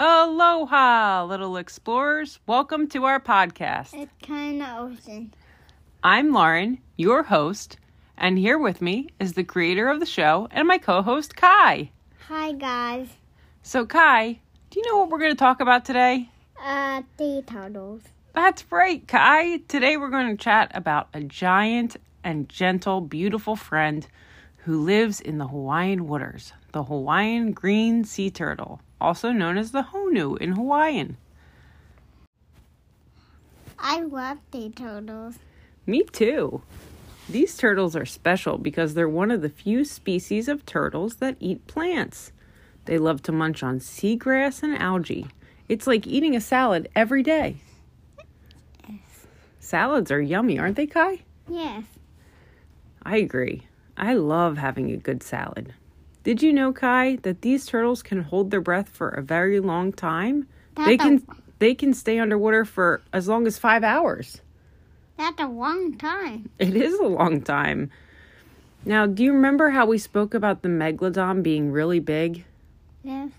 Aloha, little explorers. Welcome to our podcast. It's kind of ocean. I'm Lauren, your host, and here with me is the creator of the show and my co host, Kai. Hi guys. So, Kai, do you know what we're going to talk about today? Uh, sea turtles. That's right, Kai. Today we're going to chat about a giant and gentle, beautiful friend who lives in the Hawaiian waters, the Hawaiian green sea turtle, also known as the Honu in Hawaiian. I love sea turtles. Me too. These turtles are special because they're one of the few species of turtles that eat plants. They love to munch on seagrass and algae. It's like eating a salad every day. Yes. Salads are yummy, aren't they, Kai? Yes. I agree. I love having a good salad. Did you know, Kai, that these turtles can hold their breath for a very long time? They can a, they can stay underwater for as long as 5 hours. that's a long time. It is a long time. Now, do you remember how we spoke about the megalodon being really big? Yes.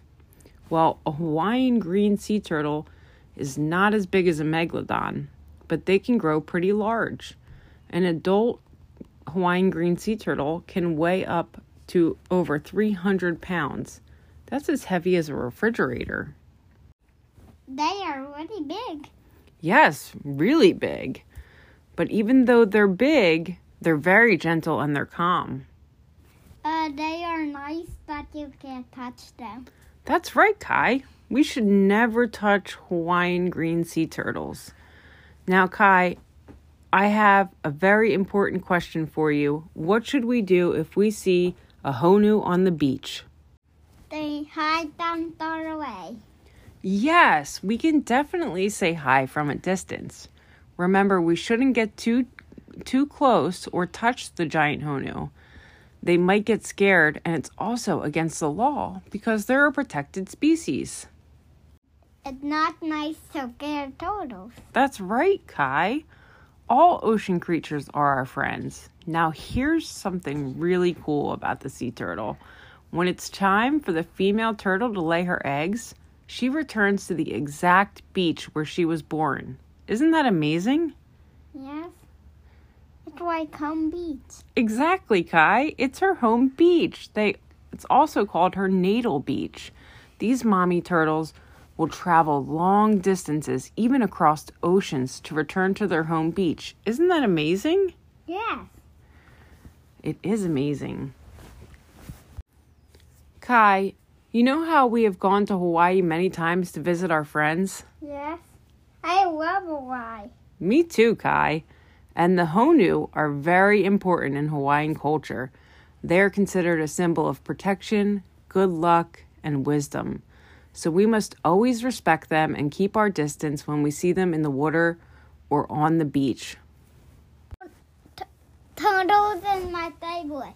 Well, a Hawaiian green sea turtle is not as big as a megalodon, but they can grow pretty large. An adult Hawaiian green sea turtle can weigh up to over 300 pounds. That's as heavy as a refrigerator. They are really big. Yes, really big. But even though they're big, they're very gentle and they're calm. Uh, they are nice, but you can't touch them. That's right, Kai. We should never touch Hawaiian green sea turtles. Now, Kai, I have a very important question for you. What should we do if we see a honu on the beach? They hide them far away. Yes, we can definitely say hi from a distance. Remember, we shouldn't get too too close or touch the giant honu. They might get scared, and it's also against the law because they're a protected species. It's not nice to scare turtles. That's right, Kai. All ocean creatures are our friends. Now, here's something really cool about the sea turtle. When it's time for the female turtle to lay her eggs, she returns to the exact beach where she was born. Isn't that amazing? Yes. It's like home beach. Exactly, Kai. It's her home beach. They it's also called her natal beach. These mommy turtles will travel long distances, even across oceans, to return to their home beach. Isn't that amazing? Yes. It is amazing. Kai, you know how we have gone to Hawaii many times to visit our friends? Yes. I love Hawaii. Me too, Kai. And the Honu are very important in Hawaiian culture. They are considered a symbol of protection, good luck, and wisdom. So we must always respect them and keep our distance when we see them in the water or on the beach. Turtles is my favorite.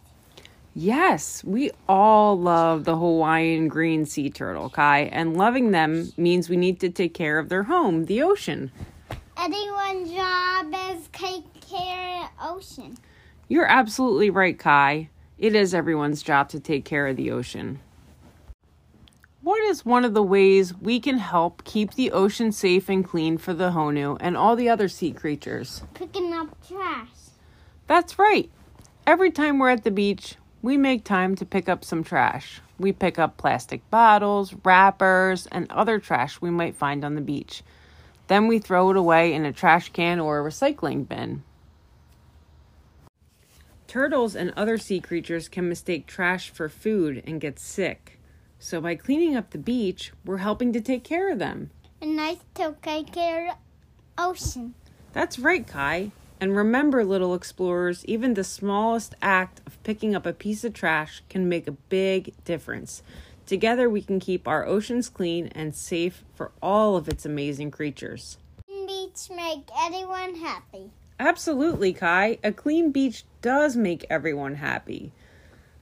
Yes, we all love the Hawaiian green sea turtle, Kai, and loving them means we need to take care of their home, the ocean. Anyone's job is take care of ocean. You're absolutely right, Kai. It is everyone's job to take care of the ocean. What is one of the ways we can help keep the ocean safe and clean for the Honu and all the other sea creatures? Picking up trash. That's right. Every time we're at the beach, we make time to pick up some trash. We pick up plastic bottles, wrappers, and other trash we might find on the beach. Then we throw it away in a trash can or a recycling bin. Turtles and other sea creatures can mistake trash for food and get sick. So by cleaning up the beach, we're helping to take care of them. And nice to take care of ocean. That's right, Kai. And remember, little explorers, even the smallest act of picking up a piece of trash can make a big difference. Together, we can keep our oceans clean and safe for all of its amazing creatures. Beach make anyone happy. Absolutely, Kai. A clean beach does make everyone happy.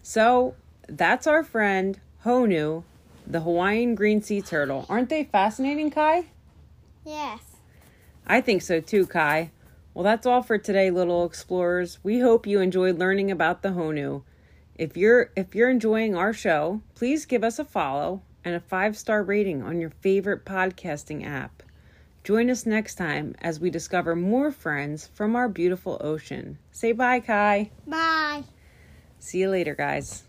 So, that's our friend, Honu, the Hawaiian green sea turtle. Aren't they fascinating, Kai? Yes. I think so too, Kai. Well, that's all for today, little explorers. We hope you enjoyed learning about the Honu. If you're if you're enjoying our show, please give us a follow and a five star rating on your favorite podcasting app. Join us next time as we discover more friends from our beautiful ocean. Say bye, Kai. Bye. See you later, guys.